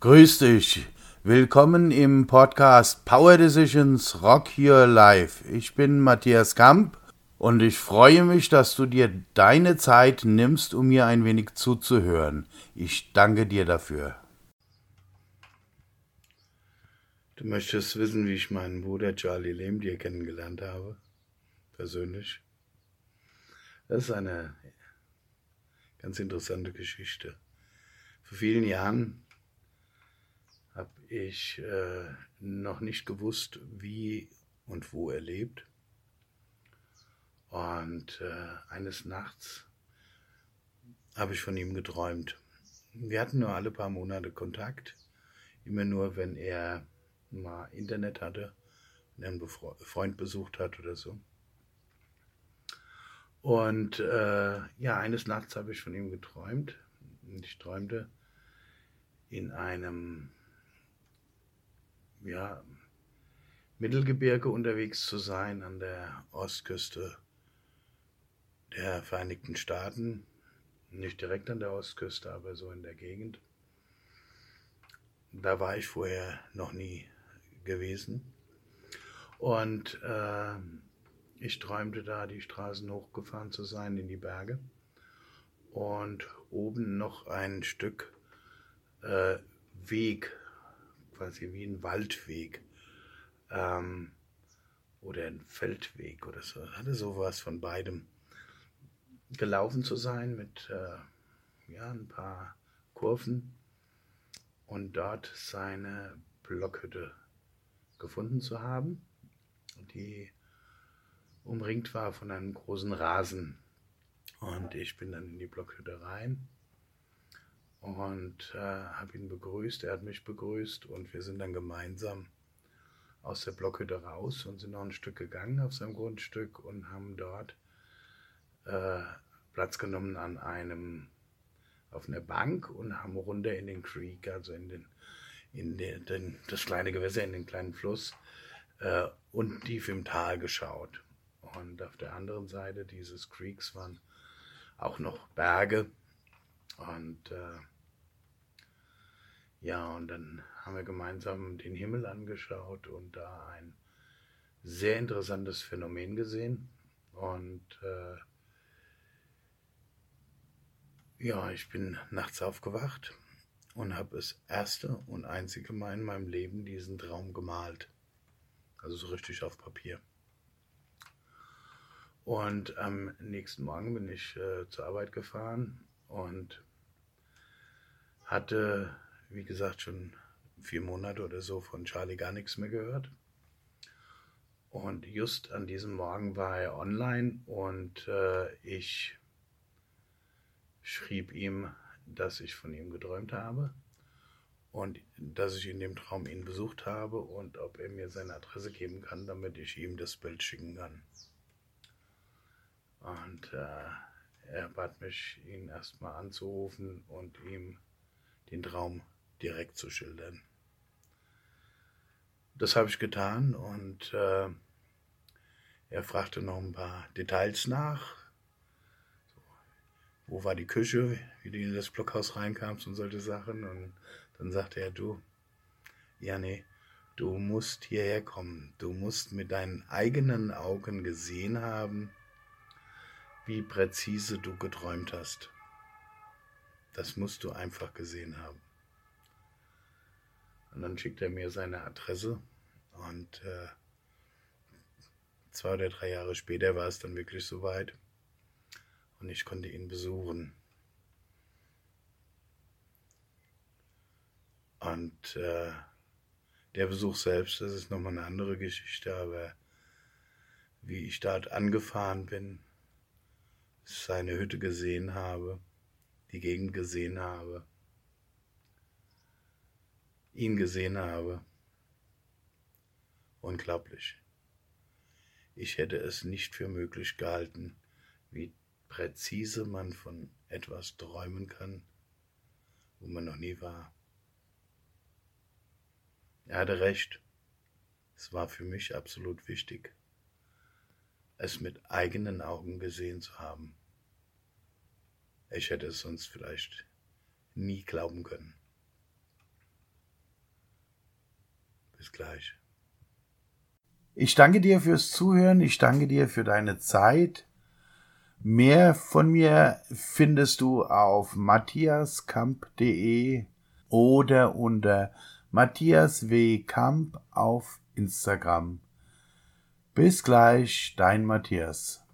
Grüß dich. Willkommen im Podcast Power Decisions Rock Your Life. Ich bin Matthias Kamp und ich freue mich, dass du dir deine Zeit nimmst, um mir ein wenig zuzuhören. Ich danke dir dafür. Du möchtest wissen, wie ich meinen Bruder Charlie Lehmdier kennengelernt habe? Persönlich. Das ist eine ganz interessante Geschichte. Vor vielen Jahren habe ich äh, noch nicht gewusst, wie und wo er lebt. Und äh, eines Nachts habe ich von ihm geträumt. Wir hatten nur alle paar Monate Kontakt. Immer nur, wenn er mal Internet hatte, wenn er einen Freund besucht hat oder so. Und äh, ja, eines Nachts habe ich von ihm geträumt. Ich träumte in einem ja, Mittelgebirge unterwegs zu sein, an der Ostküste der Vereinigten Staaten. Nicht direkt an der Ostküste, aber so in der Gegend. Da war ich vorher noch nie gewesen. Und äh, ich träumte da, die Straßen hochgefahren zu sein in die Berge. Und oben noch ein Stück äh, Weg quasi wie ein Waldweg ähm, oder ein Feldweg oder so. Hatte sowas von beidem. Gelaufen zu sein mit äh, ja, ein paar Kurven und dort seine Blockhütte gefunden zu haben, die umringt war von einem großen Rasen. Und ich bin dann in die Blockhütte rein und äh, habe ihn begrüßt. Er hat mich begrüßt und wir sind dann gemeinsam aus der Blockhütte raus und sind noch ein Stück gegangen auf seinem Grundstück und haben dort äh, Platz genommen an einem auf einer Bank und haben runter in den Creek, also in den in den, den das kleine Gewässer, in den kleinen Fluss äh, und tief im Tal geschaut. Und auf der anderen Seite dieses Creeks waren auch noch Berge und äh, ja, und dann haben wir gemeinsam den Himmel angeschaut und da ein sehr interessantes Phänomen gesehen. Und äh, ja, ich bin nachts aufgewacht und habe das erste und einzige Mal in meinem Leben diesen Traum gemalt. Also so richtig auf Papier. Und am nächsten Morgen bin ich äh, zur Arbeit gefahren und hatte, wie gesagt, schon vier Monate oder so von Charlie gar nichts mehr gehört. Und just an diesem Morgen war er online und äh, ich schrieb ihm, dass ich von ihm geträumt habe und dass ich in dem Traum ihn besucht habe und ob er mir seine Adresse geben kann, damit ich ihm das Bild schicken kann. Und äh, er bat mich, ihn erstmal anzurufen und ihm den Traum direkt zu schildern. Das habe ich getan und äh, er fragte noch ein paar Details nach. So, wo war die Küche, wie du in das Blockhaus reinkamst und solche Sachen. Und dann sagte er, du, ja nee, du musst hierher kommen. Du musst mit deinen eigenen Augen gesehen haben, wie präzise du geträumt hast. Das musst du einfach gesehen haben. Und dann schickt er mir seine Adresse und äh, zwei oder drei Jahre später war es dann wirklich soweit und ich konnte ihn besuchen. Und äh, der Besuch selbst, das ist nochmal eine andere Geschichte, aber wie ich dort angefahren bin, seine Hütte gesehen habe, die Gegend gesehen habe, ihn gesehen habe. Unglaublich. Ich hätte es nicht für möglich gehalten, wie präzise man von etwas träumen kann, wo man noch nie war. Er hatte recht. Es war für mich absolut wichtig, es mit eigenen Augen gesehen zu haben. Ich hätte es sonst vielleicht nie glauben können. Bis gleich. Ich danke dir fürs Zuhören, ich danke dir für deine Zeit. Mehr von mir findest du auf matthiaskamp.de oder unter Matthias W. Kamp auf Instagram. Bis gleich, dein Matthias.